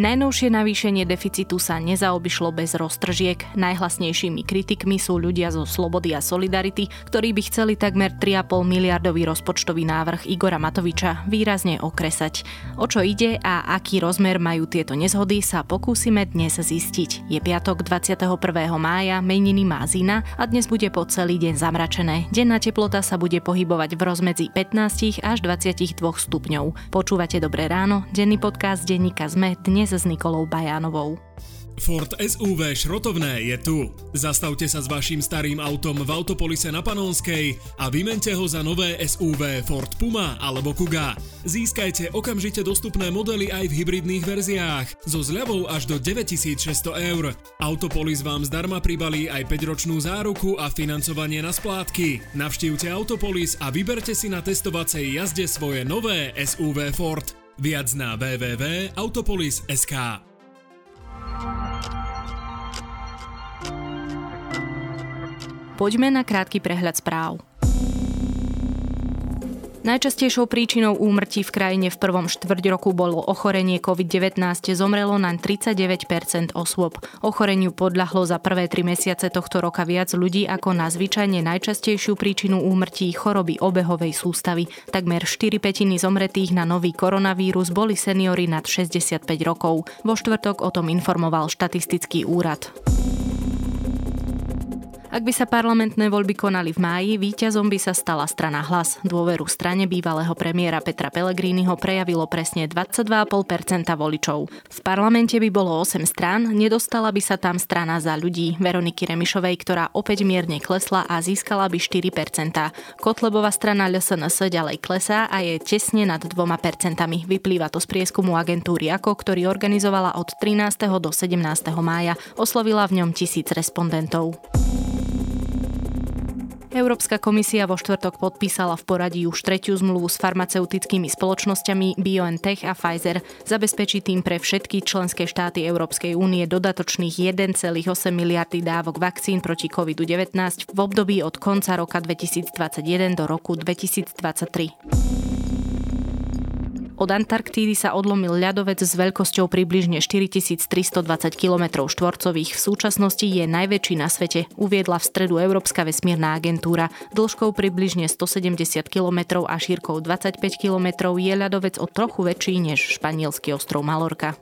Najnovšie navýšenie deficitu sa nezaobišlo bez roztržiek. Najhlasnejšími kritikmi sú ľudia zo Slobody a Solidarity, ktorí by chceli takmer 3,5 miliardový rozpočtový návrh Igora Matoviča výrazne okresať. O čo ide a aký rozmer majú tieto nezhody sa pokúsime dnes zistiť. Je piatok 21. mája, meniny má Zina a dnes bude po celý deň zamračené. Denná teplota sa bude pohybovať v rozmedzi 15 až 22 stupňov. Počúvate Dobré ráno, denný podcast denníka ZME dnes dnes s Nikolou Bajánovou. Ford SUV šrotovné je tu. Zastavte sa s vaším starým autom v Autopolise na Panonskej a vymente ho za nové SUV Ford Puma alebo Kuga. Získajte okamžite dostupné modely aj v hybridných verziách so zľavou až do 9600 eur. Autopolis vám zdarma pribalí aj 5-ročnú záruku a financovanie na splátky. Navštívte Autopolis a vyberte si na testovacej jazde svoje nové SUV Ford. Viac na www.autopolis.sk Poďme na krátky prehľad správ. Najčastejšou príčinou úmrtí v krajine v prvom štvrť roku bolo ochorenie COVID-19. Zomrelo naň 39% osôb. Ochoreniu podľahlo za prvé tri mesiace tohto roka viac ľudí ako na zvyčajne najčastejšiu príčinu úmrtí choroby obehovej sústavy. Takmer 4 petiny zomretých na nový koronavírus boli seniory nad 65 rokov. Vo štvrtok o tom informoval štatistický úrad. Ak by sa parlamentné voľby konali v máji, víťazom by sa stala strana hlas. Dôveru strane bývalého premiéra Petra Pellegriniho prejavilo presne 22,5% voličov. V parlamente by bolo 8 strán, nedostala by sa tam strana za ľudí Veroniky Remišovej, ktorá opäť mierne klesla a získala by 4%. Kotlebová strana LSNS ďalej klesá a je tesne nad 2%. Vyplýva to z prieskumu agentúry AKO, ktorý organizovala od 13. do 17. mája. Oslovila v ňom tisíc respondentov. Európska komisia vo štvrtok podpísala v poradí už tretiu zmluvu s farmaceutickými spoločnosťami BioNTech a Pfizer. Zabezpečí tým pre všetky členské štáty Európskej únie dodatočných 1,8 miliardy dávok vakcín proti COVID-19 v období od konca roka 2021 do roku 2023. Od Antarktídy sa odlomil ľadovec s veľkosťou približne 4320 km štvorcových. V súčasnosti je najväčší na svete, uviedla v stredu Európska vesmírna agentúra. Dĺžkou približne 170 km a šírkou 25 km je ľadovec o trochu väčší než španielský ostrov Malorka.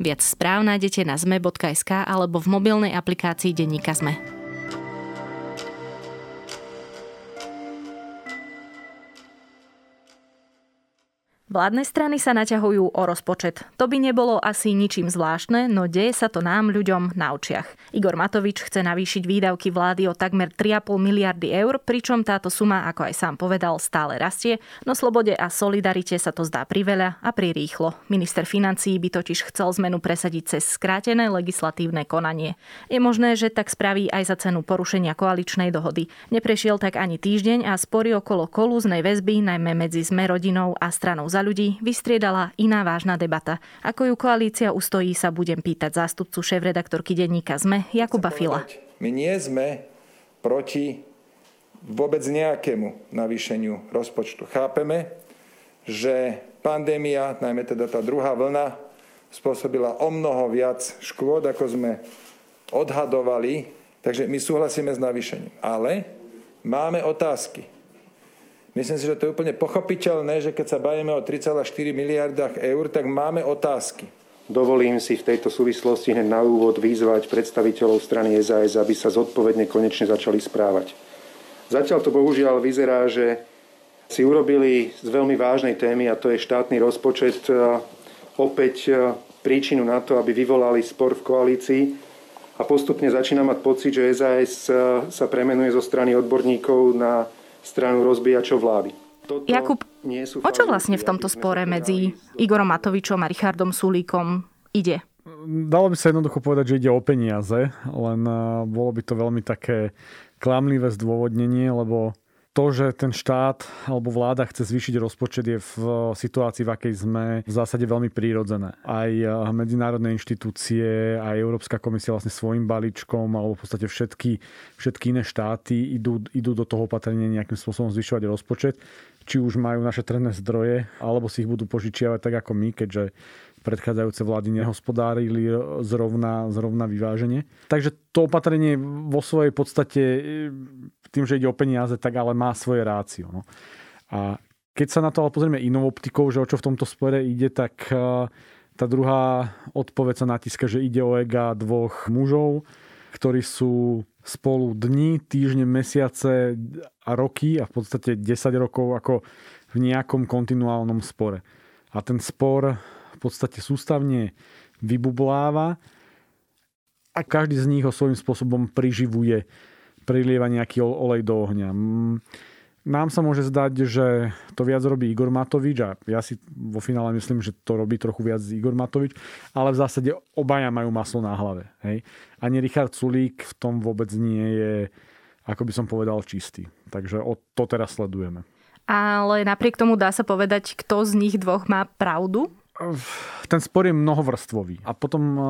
Viac správ nájdete na zme.sk alebo v mobilnej aplikácii Denníka Zme. Vládne strany sa naťahujú o rozpočet. To by nebolo asi ničím zvláštne, no deje sa to nám, ľuďom, na očiach. Igor Matovič chce navýšiť výdavky vlády o takmer 3,5 miliardy eur, pričom táto suma, ako aj sám povedal, stále rastie, no slobode a solidarite sa to zdá priveľa a prirýchlo. Minister financií by totiž chcel zmenu presadiť cez skrátené legislatívne konanie. Je možné, že tak spraví aj za cenu porušenia koaličnej dohody. Neprešiel tak ani týždeň a spory okolo kolúznej väzby, najmä medzi sme rodinou a stranou za ľudí vystriedala iná vážna debata. Ako ju koalícia ustojí, sa budem pýtať zástupcu šéf-redaktorky denníka ZME Jakuba Fila. My nie sme proti vôbec nejakému navýšeniu rozpočtu. Chápeme, že pandémia, najmä teda tá druhá vlna, spôsobila o mnoho viac škôd, ako sme odhadovali, takže my súhlasíme s navýšením. Ale máme otázky. Myslím si, že to je úplne pochopiteľné, že keď sa bavíme o 3,4 miliardách eur, tak máme otázky. Dovolím si v tejto súvislosti hneď na úvod vyzvať predstaviteľov strany SAS, aby sa zodpovedne konečne začali správať. Zatiaľ to bohužiaľ vyzerá, že si urobili z veľmi vážnej témy, a to je štátny rozpočet, opäť príčinu na to, aby vyvolali spor v koalícii a postupne začína mať pocit, že SAS sa premenuje zo strany odborníkov na stranu rozbíjačov vlády. Toto Jakub, o čo vlastne v tomto spore medzi Igorom Matovičom a Richardom Sulíkom ide? Dalo by sa jednoducho povedať, že ide o peniaze, len bolo by to veľmi také klamlivé zdôvodnenie, lebo to, že ten štát alebo vláda chce zvýšiť rozpočet je v situácii, v akej sme v zásade veľmi prírodzené. Aj eh, medzinárodné inštitúcie, aj Európska komisia vlastne svojim balíčkom alebo v podstate všetky, všetky iné štáty idú, idú do toho opatrenia nejakým spôsobom zvyšovať rozpočet. Či už majú naše trendné zdroje, alebo si ich budú požičiavať tak ako my, keďže predchádzajúce vlády nehospodárili zrovna, zrovna vyváženie. Takže to opatrenie vo svojej podstate tým, že ide o peniaze, tak ale má svoje rácio. No. A keď sa na to ale pozrieme inou optikou, že o čo v tomto spore ide, tak e, tá druhá odpoveď sa natíska, že ide o ega dvoch mužov, ktorí sú spolu dni, týždne, mesiace a roky a v podstate 10 rokov ako v nejakom kontinuálnom spore. A ten spor v podstate sústavne vybubláva a každý z nich ho svojím spôsobom priživuje prilieva nejaký olej do ohňa. Nám sa môže zdať, že to viac robí Igor Matovič a ja si vo finále myslím, že to robí trochu viac Igor Matovič, ale v zásade obaja majú maslo na hlave. Hej? Ani Richard Sulík v tom vôbec nie je, ako by som povedal, čistý. Takže o to teraz sledujeme. Ale napriek tomu dá sa povedať, kto z nich dvoch má pravdu? Ten spor je mnohovrstvový. A potom e,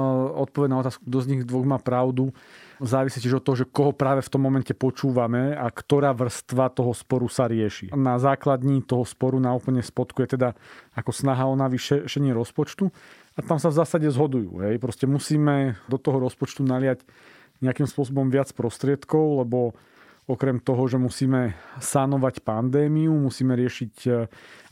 odpoveď na otázku, kto z nich dvoch má pravdu, závisí tiež od toho, že koho práve v tom momente počúvame a ktorá vrstva toho sporu sa rieši. Na základní toho sporu na úplne spodku je teda ako snaha o navýšenie rozpočtu a tam sa v zásade zhodujú. Hej. Proste musíme do toho rozpočtu naliať nejakým spôsobom viac prostriedkov, lebo okrem toho, že musíme sanovať pandémiu, musíme riešiť e,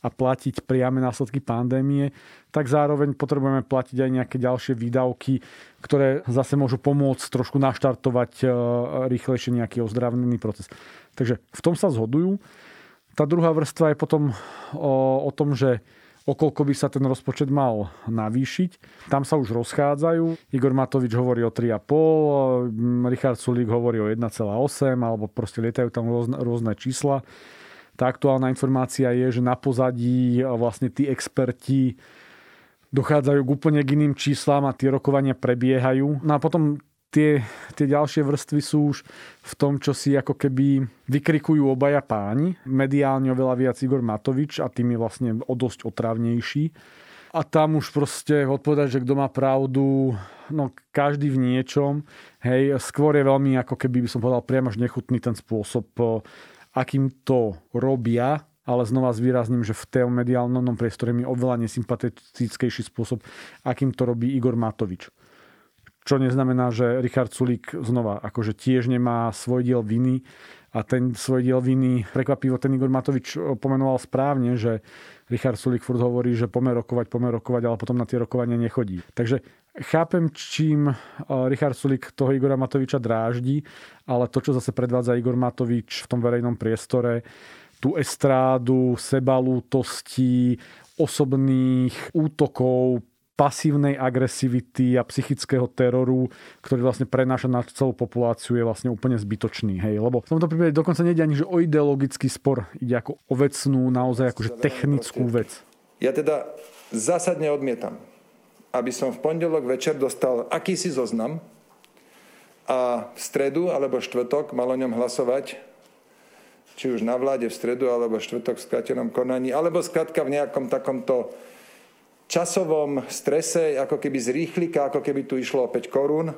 a platiť priame následky pandémie, tak zároveň potrebujeme platiť aj nejaké ďalšie výdavky, ktoré zase môžu pomôcť trošku naštartovať e, rýchlejšie nejaký ozdravnený proces. Takže v tom sa zhodujú. Tá druhá vrstva je potom o, o tom, že okolko by sa ten rozpočet mal navýšiť. Tam sa už rozchádzajú. Igor Matovič hovorí o 3,5, Richard Sulík hovorí o 1,8, alebo proste lietajú tam rôzne, rôzne čísla. Tá aktuálna informácia je, že na pozadí vlastne tí experti dochádzajú k úplne k iným číslam a tie rokovania prebiehajú. No a potom tie, tie ďalšie vrstvy sú už v tom, čo si ako keby vykrikujú obaja páni. Mediálne oveľa viac Igor Matovič a tým je vlastne o dosť otravnejší. A tam už proste odpovedať, že kto má pravdu, no každý v niečom. Hej, skôr je veľmi ako keby by som povedal priamo až nechutný ten spôsob, akým to robia, ale znova zvýrazním, že v tom mediálnom priestore mi oveľa nesympatickejší spôsob, akým to robí Igor Matovič. Čo neznamená, že Richard Sulík znova akože tiež nemá svoj diel viny a ten svoj diel viny, prekvapivo ten Igor Matovič pomenoval správne, že Richard Sulík furt hovorí, že pomer rokovať, pomer rokovať, ale potom na tie rokovania nechodí. Takže chápem, čím e, Richard Sulík toho Igora Matoviča dráždi, ale to, čo zase predvádza Igor Matovič v tom verejnom priestore, tú estrádu, sebalútosti, osobných útokov, pasívnej agresivity a psychického teroru, ktorý vlastne prenáša na celú populáciu, je vlastne úplne zbytočný. Hej? Lebo v tomto prípade dokonca nejde ani že o ideologický spor, ide ako o vecnú, naozaj akože technickú vec. Ja teda zásadne odmietam, aby som v pondelok večer dostal akýsi zoznam a v stredu alebo štvrtok mal o ňom hlasovať či už na vláde v stredu alebo štvrtok v skratenom konaní, alebo skratka v nejakom takomto časovom strese, ako keby z rýchlika, ako keby tu išlo o 5 korún.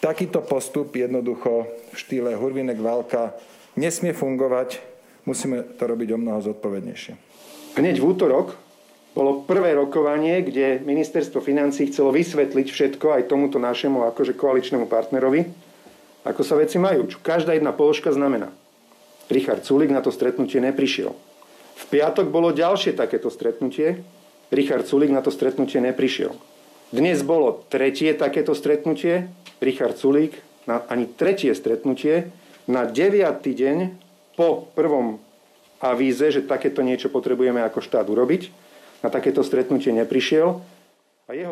Takýto postup jednoducho v štýle Hurvinek Válka nesmie fungovať. Musíme to robiť o mnoho zodpovednejšie. Hneď v útorok bolo prvé rokovanie, kde ministerstvo financí chcelo vysvetliť všetko aj tomuto našemu akože koaličnému partnerovi, ako sa veci majú. Čo každá jedna položka znamená. Richard Sulik na to stretnutie neprišiel. V piatok bolo ďalšie takéto stretnutie, Richard Sulik na to stretnutie neprišiel. Dnes bolo tretie takéto stretnutie, Richard Sulík na ani tretie stretnutie, na deviatý deň po prvom avíze, že takéto niečo potrebujeme ako štát urobiť, na takéto stretnutie neprišiel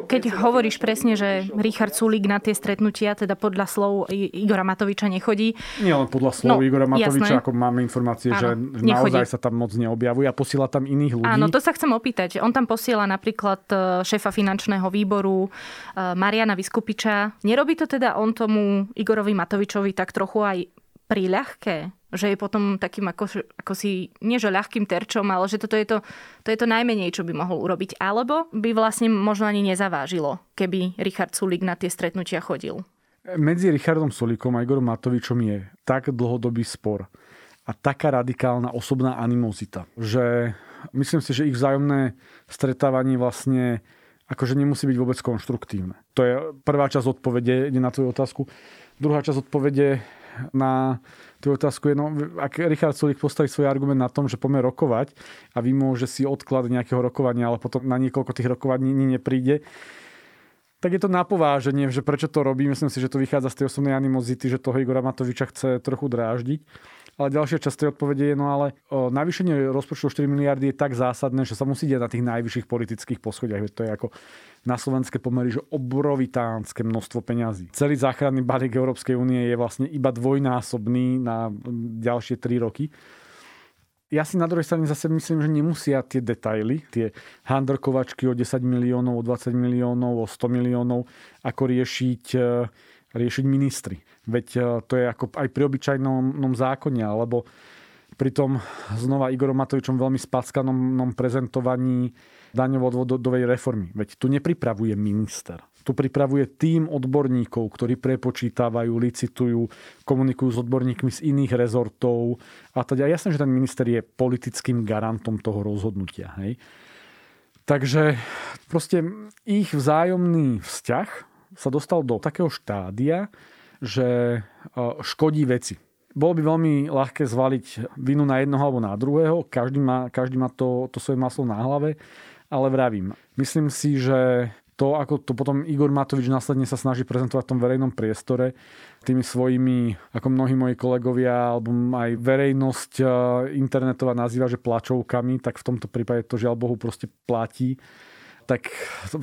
keď hovoríš presne, že Richard Sulík na tie stretnutia, teda podľa slov Igora Matoviča nechodí. Nie len podľa slov no, Igora Matoviča, jasné. ako máme informácie, Áno, že naozaj nechodí. sa tam moc neobjavuje a posiela tam iných ľudí. Áno, to sa chcem opýtať. On tam posiela napríklad e, šéfa finančného výboru e, Mariana Vyskupiča. Nerobí to teda on tomu Igorovi Matovičovi tak trochu aj príľahké? Že je potom takým ako, ako si, nie že ľahkým terčom, ale že toto je to, to je to najmenej, čo by mohol urobiť. Alebo by vlastne možno ani nezavážilo, keby Richard Sulik na tie stretnutia chodil. Medzi Richardom Sulikom a Igorom Matovičom je tak dlhodobý spor a taká radikálna osobná animozita, že myslím si, že ich vzájomné stretávanie vlastne akože nemusí byť vôbec konštruktívne. To je prvá časť odpovede na tvoju otázku. Druhá časť odpovede na tú otázku je, no, ak Richard Sulik postaví svoj argument na tom, že poďme rokovať a vymôže si odklad nejakého rokovania, ale potom na niekoľko tých rokovaní nepríde, tak je to napováženie, že prečo to robí. Myslím si, že to vychádza z tej osobnej animozity, že toho Igora Matoviča chce trochu dráždiť. Ale ďalšia časť tej odpovede je, no ale o, navýšenie rozpočtu 4 miliardy je tak zásadné, že sa musí diať na tých najvyšších politických poschodiach. To je ako na slovenské pomery, že obrovitánske množstvo peňazí. Celý záchranný balík Európskej únie je vlastne iba dvojnásobný na ďalšie 3 roky. Ja si na druhej strane zase myslím, že nemusia tie detaily, tie handrkovačky o 10 miliónov, o 20 miliónov, o 100 miliónov, ako riešiť e, riešiť ministri. Veď e, to je ako aj pri obyčajnom zákone, alebo pri tom znova Igorom Matovičom veľmi spackanom prezentovaní daňovo-odvodovej reformy. Veď tu nepripravuje minister. Tu pripravuje tým odborníkov, ktorí prepočítavajú, licitujú, komunikujú s odborníkmi z iných rezortov a teda jasné, že ten minister je politickým garantom toho rozhodnutia. Hej? Takže proste ich vzájomný vzťah sa dostal do takého štádia, že e, škodí veci. Bolo by veľmi ľahké zvaliť vinu na jednoho alebo na druhého, každý má, každý má to, to svoje maslo na hlave, ale vravím, myslím si, že to, ako to potom Igor Matovič následne sa snaží prezentovať v tom verejnom priestore, tými svojimi, ako mnohí moji kolegovia, alebo aj verejnosť e, internetová nazýva, že plačovkami, tak v tomto prípade to žiaľ Bohu proste platí tak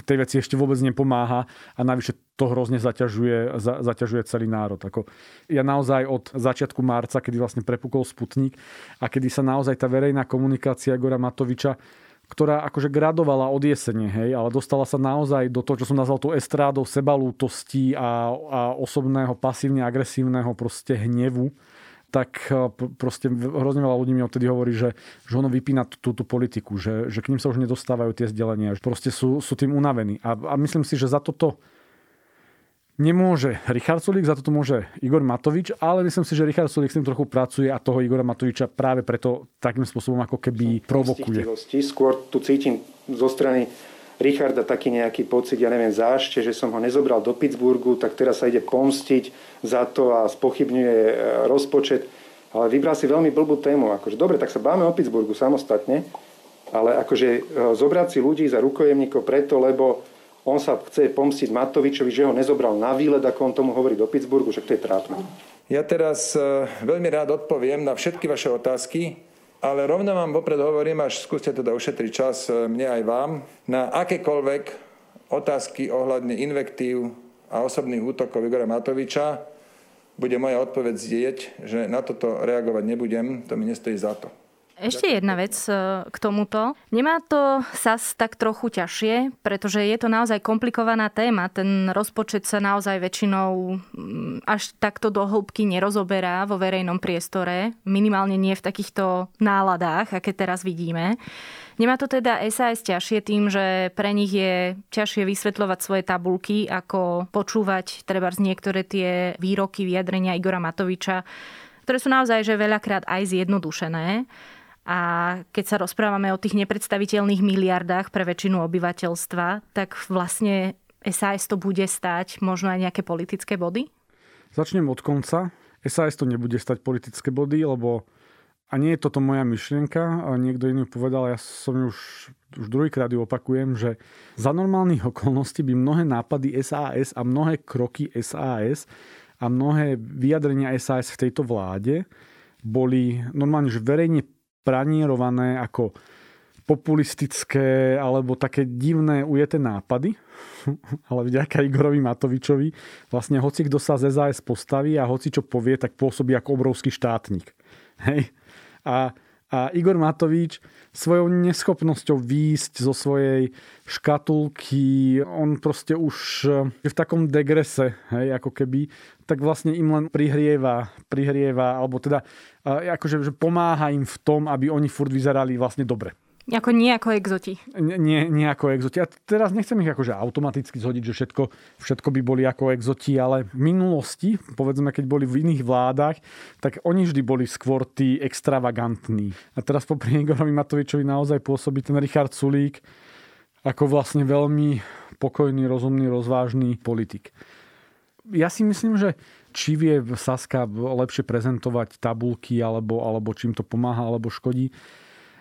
tej veci ešte vôbec nepomáha a navyše to hrozne zaťažuje, za, zaťažuje celý národ. Ako ja naozaj od začiatku marca, kedy vlastne prepukol Sputnik a kedy sa naozaj tá verejná komunikácia Gora Matoviča ktorá akože gradovala od jesene, hej, ale dostala sa naozaj do toho, čo som nazval tú estrádou sebalútosti a, a osobného, pasívne agresívneho proste hnevu tak e, proste hrozne veľa ľudí mi odtedy hovorí, že, že ono vypína túto politiku, že, že k ním sa už nedostávajú tie vzdelenia, že proste sú, sú tým unavení. A, a myslím si, že za toto nemôže Richard Sulik, za toto môže Igor Matovič, ale myslím si, že Richard Sulik s tým trochu pracuje a toho Igora Matoviča práve preto takým spôsobom ako keby provokuje. Skôr tu cítim zo strany Richarda taký nejaký pocit, ja neviem, zášte, že som ho nezobral do Pittsburghu, tak teraz sa ide pomstiť za to a spochybňuje e, rozpočet. Ale vybral si veľmi blbú tému. Akože, dobre, tak sa báme o Pittsburghu samostatne, ale akože e, zobrať si ľudí za rukojemníkov preto, lebo on sa chce pomstiť Matovičovi, že ho nezobral na výlet, ako on tomu hovorí do Pittsburghu, že to je trápne. Ja teraz e, veľmi rád odpoviem na všetky vaše otázky ale rovno vám vopred hovorím, až skúste teda ušetriť čas e, mne aj vám, na akékoľvek otázky ohľadne invektív a osobných útokov Igora Matoviča bude moja odpoveď zdieť, že na toto reagovať nebudem, to mi nestojí za to. Ešte jedna vec e, k tomuto. Nemá to SAS tak trochu ťažšie, pretože je to naozaj komplikovaná téma. Ten rozpočet sa naozaj väčšinou mm, až takto do hĺbky nerozoberá vo verejnom priestore. Minimálne nie v takýchto náladách, aké teraz vidíme. Nemá to teda SAS ťažšie tým, že pre nich je ťažšie vysvetľovať svoje tabulky, ako počúvať treba z niektoré tie výroky, vyjadrenia Igora Matoviča, ktoré sú naozaj že veľakrát aj zjednodušené. A keď sa rozprávame o tých nepredstaviteľných miliardách pre väčšinu obyvateľstva, tak vlastne SAS to bude stať možno aj nejaké politické body? Začnem od konca. SAS to nebude stať politické body, lebo a nie je toto moja myšlienka, niekto iný povedal, ja som už, už druhýkrát ju opakujem, že za normálnych okolností by mnohé nápady SAS a mnohé kroky SAS a mnohé vyjadrenia SAS v tejto vláde boli normálne že verejne pranierované ako populistické alebo také divné ujeté nápady, ale vďaka Igorovi Matovičovi vlastne hoci kto sa z SAS postaví a hoci čo povie, tak pôsobí ako obrovský štátnik. Hej? A, A Igor Matovič svojou neschopnosťou výjsť zo svojej škatulky, on proste už je v takom degrese, hej, ako keby, tak vlastne im len prihrieva, prihrieva, alebo teda akože že pomáha im v tom, aby oni furt vyzerali vlastne dobre. Ako nie ako exoti. Nie, nie ako exoti. A teraz nechcem ich akože automaticky zhodiť, že všetko, všetko by boli ako exoti, ale v minulosti, povedzme, keď boli v iných vládach, tak oni vždy boli skôr tí extravagantní. A teraz popri Igorovi Matovičovi naozaj pôsobí ten Richard Sulík ako vlastne veľmi pokojný, rozumný, rozvážny politik. Ja si myslím, že či vie Saska lepšie prezentovať tabulky, alebo, alebo čím to pomáha, alebo škodí,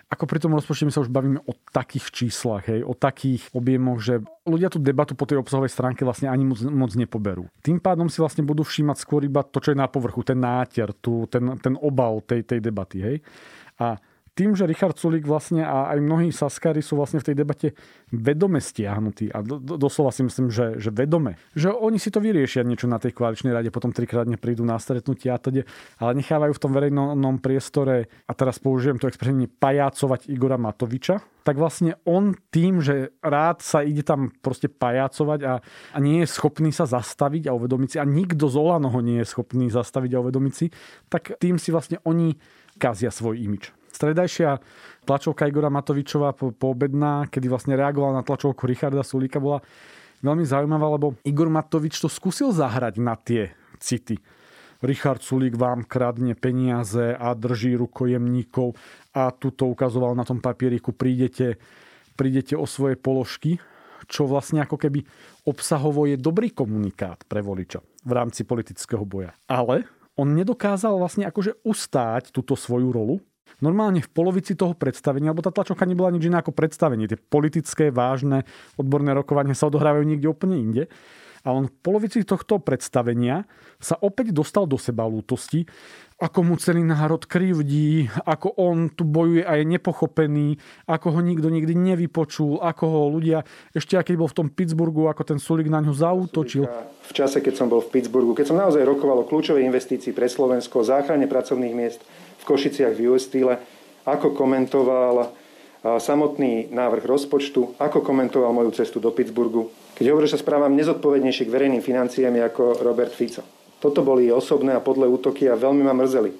ako pri tom rozpočte my sa už bavíme o takých číslach, hej, o takých objemoch, že ľudia tú debatu po tej obsahovej stránke vlastne ani moc, moc nepoberú. Tým pádom si vlastne budú všímať skôr iba to, čo je na povrchu, ten náter, tú, ten, ten obal tej, tej debaty. Hej. A tým, že Richard Sulik vlastne a aj mnohí Saskari sú vlastne v tej debate vedome stiahnutí a do, do, doslova si myslím, že, že vedome. Že oni si to vyriešia niečo na tej koaličnej rade, potom trikrát neprídu na stretnutie a teda, ale nechávajú v tom verejnom priestore, a teraz použijem to expresívne, pajácovať Igora Matoviča, tak vlastne on tým, že rád sa ide tam proste pajácovať a, a nie je schopný sa zastaviť a uvedomiť si, a nikto z Olano nie je schopný zastaviť a uvedomiť si, tak tým si vlastne oni kazia svoj imič. Stredajšia tlačovka Igora Matovičová po, poobedná, kedy vlastne reagoval na tlačovku Richarda Sulíka, bola veľmi zaujímavá, lebo Igor Matovič to skúsil zahrať na tie city. Richard Sulík vám kradne peniaze a drží rukojemníkov a tu to ukazoval na tom papieriku, prídete, prídete o svoje položky, čo vlastne ako keby obsahovo je dobrý komunikát pre voliča v rámci politického boja. Ale on nedokázal vlastne akože ustáť túto svoju rolu normálne v polovici toho predstavenia, lebo tá tlačovka nebola nič iné ako predstavenie. Tie politické, vážne, odborné rokovania sa odohrávajú niekde úplne inde. A on v polovici tohto predstavenia sa opäť dostal do seba lútosti, ako mu celý národ krivdí, ako on tu bojuje a je nepochopený, ako ho nikto nikdy nevypočul, ako ho ľudia, ešte keď bol v tom Pittsburghu, ako ten Sulik na ňo zautočil. V čase, keď som bol v Pittsburghu, keď som naozaj rokoval o kľúčovej investícii pre Slovensko, záchrane pracovných miest, Košiciach v US Steel, ako komentoval samotný návrh rozpočtu, ako komentoval moju cestu do Pittsburghu, keď hovorí, že sa správam nezodpovednejšie k verejným financiám ako Robert Fico. Toto boli osobné a podlé útoky a veľmi ma mrzeli.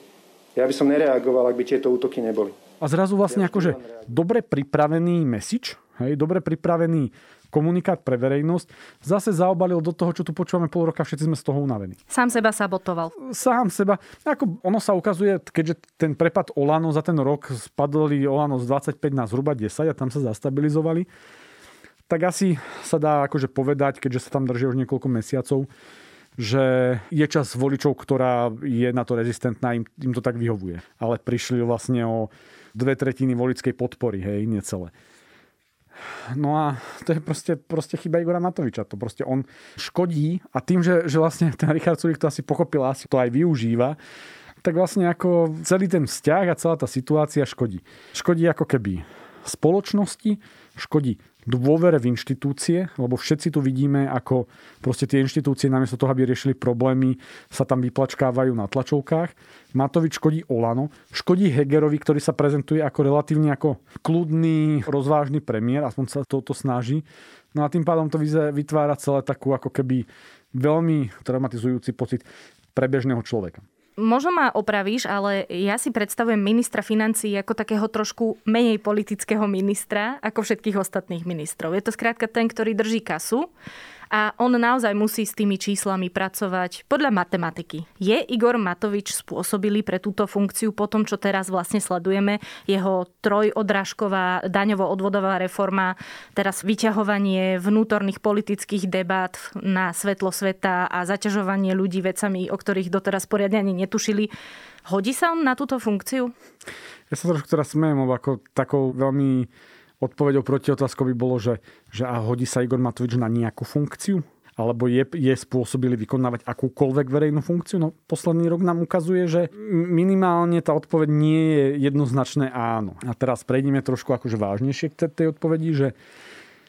Ja by som nereagoval, ak by tieto útoky neboli. A zrazu vlastne akože dobre pripravený message, hej, dobre pripravený komunikát pre verejnosť, zase zaobalil do toho, čo tu počúvame pol roka, všetci sme z toho unavení. Sám seba sabotoval. Sám seba. Ako ono sa ukazuje, keďže ten prepad Olano za ten rok spadli Olano z 25 na zhruba 10 a tam sa zastabilizovali, tak asi sa dá akože povedať, keďže sa tam držia už niekoľko mesiacov, že je čas voličov, ktorá je na to rezistentná, im, im to tak vyhovuje. Ale prišli vlastne o dve tretiny volickej podpory, hej, nie celé. No a to je proste, proste chyba Igora Matoviča. To proste on škodí a tým, že, že vlastne ten Richard Sulik to asi pochopil, asi to aj využíva, tak vlastne ako celý ten vzťah a celá tá situácia škodí. Škodí ako keby spoločnosti, škodí dôvere v inštitúcie, lebo všetci tu vidíme, ako proste tie inštitúcie namiesto toho, aby riešili problémy, sa tam vyplačkávajú na tlačovkách. Matovič škodí Olano, škodí Hegerovi, ktorý sa prezentuje ako relatívne ako kľudný, rozvážny premiér, aspoň sa toto snaží. No a tým pádom to vytvára celé takú ako keby veľmi traumatizujúci pocit pre bežného človeka. Možno ma opravíš, ale ja si predstavujem ministra financí ako takého trošku menej politického ministra ako všetkých ostatných ministrov. Je to skrátka ten, ktorý drží kasu a on naozaj musí s tými číslami pracovať podľa matematiky. Je Igor Matovič spôsobili pre túto funkciu po tom, čo teraz vlastne sledujeme, jeho trojodrážková daňovo-odvodová reforma, teraz vyťahovanie vnútorných politických debát na svetlo sveta a zaťažovanie ľudí vecami, o ktorých doteraz poriadne ani netušili. Hodí sa on na túto funkciu? Ja sa trošku teraz smejem, ako takou veľmi odpovedou proti otázkou by bolo, že, že a hodí sa Igor Matovič na nejakú funkciu? alebo je, je spôsobili vykonávať akúkoľvek verejnú funkciu? No, posledný rok nám ukazuje, že minimálne tá odpoveď nie je jednoznačné áno. A teraz prejdeme trošku akože vážnejšie k tej odpovedi, že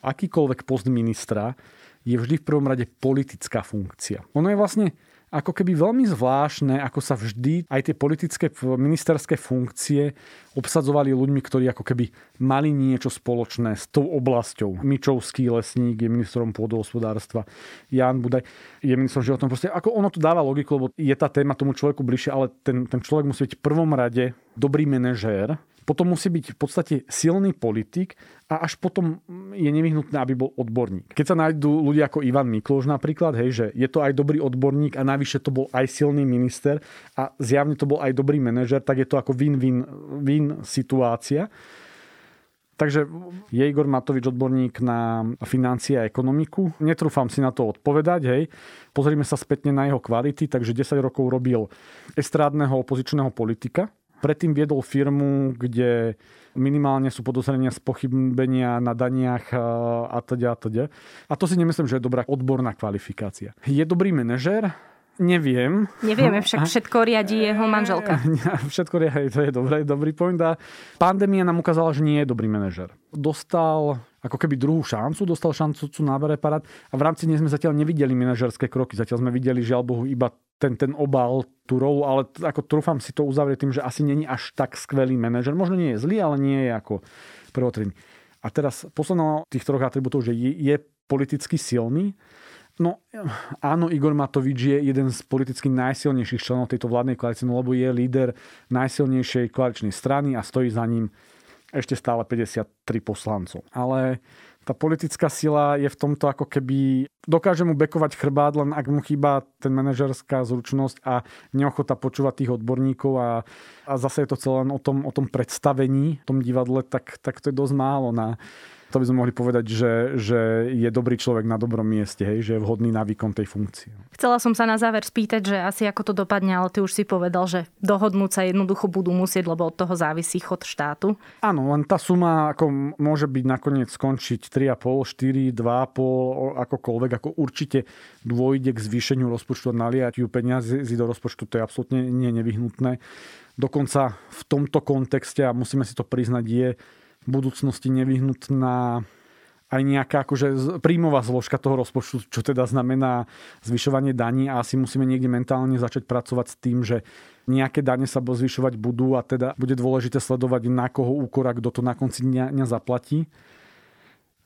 akýkoľvek post ministra je vždy v prvom rade politická funkcia. Ono je vlastne ako keby veľmi zvláštne, ako sa vždy aj tie politické ministerské funkcie obsadzovali ľuďmi, ktorí ako keby mali niečo spoločné s tou oblasťou. Mičovský lesník je ministrom pôdohospodárstva, Jan Budaj je ministrom životného prostredia. Ako ono to dáva logiku, lebo je tá téma tomu človeku bližšie, ale ten, ten človek musí byť v prvom rade dobrý manažér, potom musí byť v podstate silný politik a až potom je nevyhnutné, aby bol odborník. Keď sa nájdú ľudia ako Ivan Mikloš napríklad, hej, že je to aj dobrý odborník a navyše to bol aj silný minister a zjavne to bol aj dobrý manažer, tak je to ako win-win win situácia. Takže je Igor Matovič odborník na financie a ekonomiku. Netrúfam si na to odpovedať. Hej. Pozrime sa spätne na jeho kvality. Takže 10 rokov robil estrádneho opozičného politika Predtým viedol firmu, kde minimálne sú podozrenia z pochybenia na daniach a teda a teda. A to si nemyslím, že je dobrá odborná kvalifikácia. Je dobrý manažer, Neviem. Nevieme, však všetko riadí jeho manželka. Všetko riadí, to je dobrý, dobrý point. A pandémia nám ukázala, že nie je dobrý manažer. Dostal ako keby druhú šancu, dostal šancu na preparát a v rámci nej sme zatiaľ nevideli manažerské kroky. Zatiaľ sme videli, žiaľ Bohu, iba ten, ten obal, tú rolu, ale ako trúfam si to uzavrieť tým, že asi není až tak skvelý manažer. Možno nie je zlý, ale nie je ako prvotredný. A teraz posledná tých troch atribútov, že je, je politicky silný. No áno, Igor Matovič je jeden z politicky najsilnejších členov tejto vládnej koalície, no lebo je líder najsilnejšej koaličnej strany a stojí za ním ešte stále 53 poslancov. Ale tá politická sila je v tomto ako keby dokáže mu bekovať chrbát, len ak mu chýba ten manažerská zručnosť a neochota počúvať tých odborníkov a, a zase je to celé len o tom, o tom predstavení, tom divadle, tak, tak to je dosť málo na, to by sme mohli povedať, že, že je dobrý človek na dobrom mieste, hej, že je vhodný na výkon tej funkcie. Chcela som sa na záver spýtať, že asi ako to dopadne, ale ty už si povedal, že dohodnúť sa jednoducho budú musieť, lebo od toho závisí chod štátu. Áno, len tá suma ako môže byť nakoniec skončiť 3,5, 4, 2,5, akokoľvek, ako určite dôjde k zvýšeniu rozpočtu a naliatiu peniazy do rozpočtu, to je absolútne nevyhnutné. Dokonca v tomto kontexte, a musíme si to priznať, je budúcnosti nevyhnutná aj nejaká akože príjmová zložka toho rozpočtu, čo teda znamená zvyšovanie daní a asi musíme niekde mentálne začať pracovať s tým, že nejaké dane sa zvyšovať budú a teda bude dôležité sledovať na koho úkora, kto to na konci dňa, dňa zaplatí.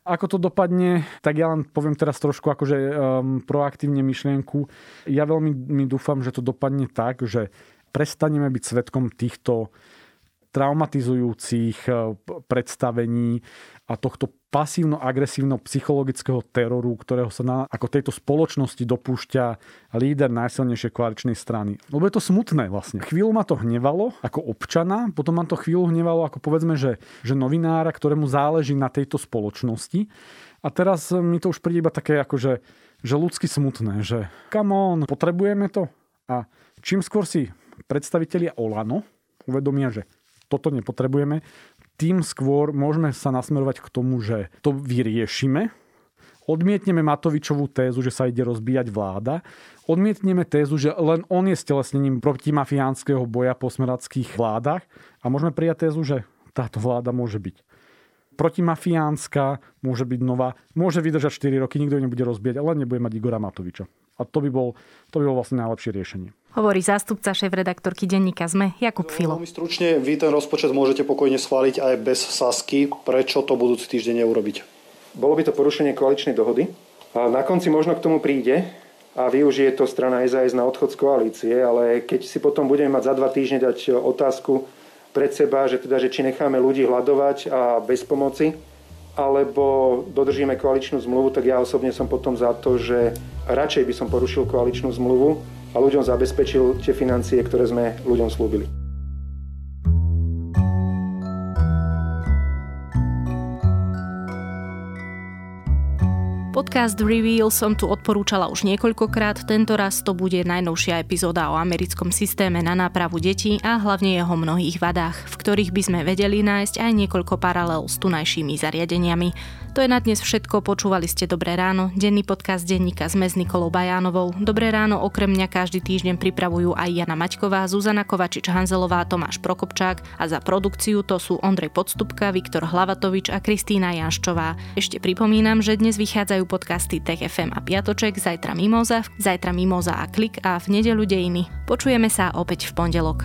Ako to dopadne, tak ja len poviem teraz trošku akože um, proaktívne myšlienku. Ja veľmi mi dúfam, že to dopadne tak, že prestaneme byť svetkom týchto traumatizujúcich eh, predstavení a tohto pasívno-agresívno-psychologického teroru, ktorého sa na, ako tejto spoločnosti dopúšťa líder najsilnejšej koaličnej strany. Lebo je to smutné vlastne. Chvíľu ma to hnevalo ako občana, potom ma to chvíľu hnevalo ako povedzme, že, že novinára, ktorému záleží na tejto spoločnosti. A teraz mi to už príde iba také ako, že ľudsky smutné, že come on, potrebujeme to. A čím skôr si predstavitelia Olano uvedomia, že toto nepotrebujeme, tým skôr môžeme sa nasmerovať k tomu, že to vyriešime, odmietneme Matovičovú tézu, že sa ide rozbíjať vláda, odmietneme tézu, že len on je stelesnením protimafiánskeho boja po smerackých vládach a môžeme prijať tézu, že táto vláda môže byť protimafiánska, môže byť nová, môže vydržať 4 roky, nikto ju nebude rozbieť, ale nebude mať Igora Matoviča. A to by bol, to by bol vlastne najlepšie riešenie. Hovorí zástupca šéf-redaktorky denníka ZME Jakub Filo. Veľmi stručne, vy ten rozpočet môžete pokojne schváliť aj bez Sasky. Prečo to budúci týždeň neurobiť? Bolo by to porušenie koaličnej dohody. A na konci možno k tomu príde a využije to strana SAS na odchod z koalície, ale keď si potom budeme mať za dva týždne dať otázku pred seba, že teda, že či necháme ľudí hľadovať a bez pomoci, alebo dodržíme koaličnú zmluvu, tak ja osobne som potom za to, že radšej by som porušil koaličnú zmluvu a ľuďom zabezpečil tie financie, ktoré sme ľuďom slúbili. Podcast Reveal som tu odporúčala už niekoľkokrát, tento raz to bude najnovšia epizóda o americkom systéme na nápravu detí a hlavne jeho mnohých vadách, v ktorých by sme vedeli nájsť aj niekoľko paralel s tunajšími zariadeniami. To je na dnes všetko, počúvali ste Dobré ráno, denný podcast denníka s Nikolou Bajánovou. Dobré ráno okrem mňa každý týždeň pripravujú aj Jana Maťková, Zuzana Kovačič-Hanzelová, Tomáš Prokopčák a za produkciu to sú Ondrej Podstupka, Viktor Hlavatovič a Kristýna Janščová. Ešte pripomínam, že dnes vychádzajú podcasty Tech FM a Piatoček, zajtra Mimoza, zajtra Mimoza a Klik a v nedelu Dejiny. Počujeme sa opäť v pondelok.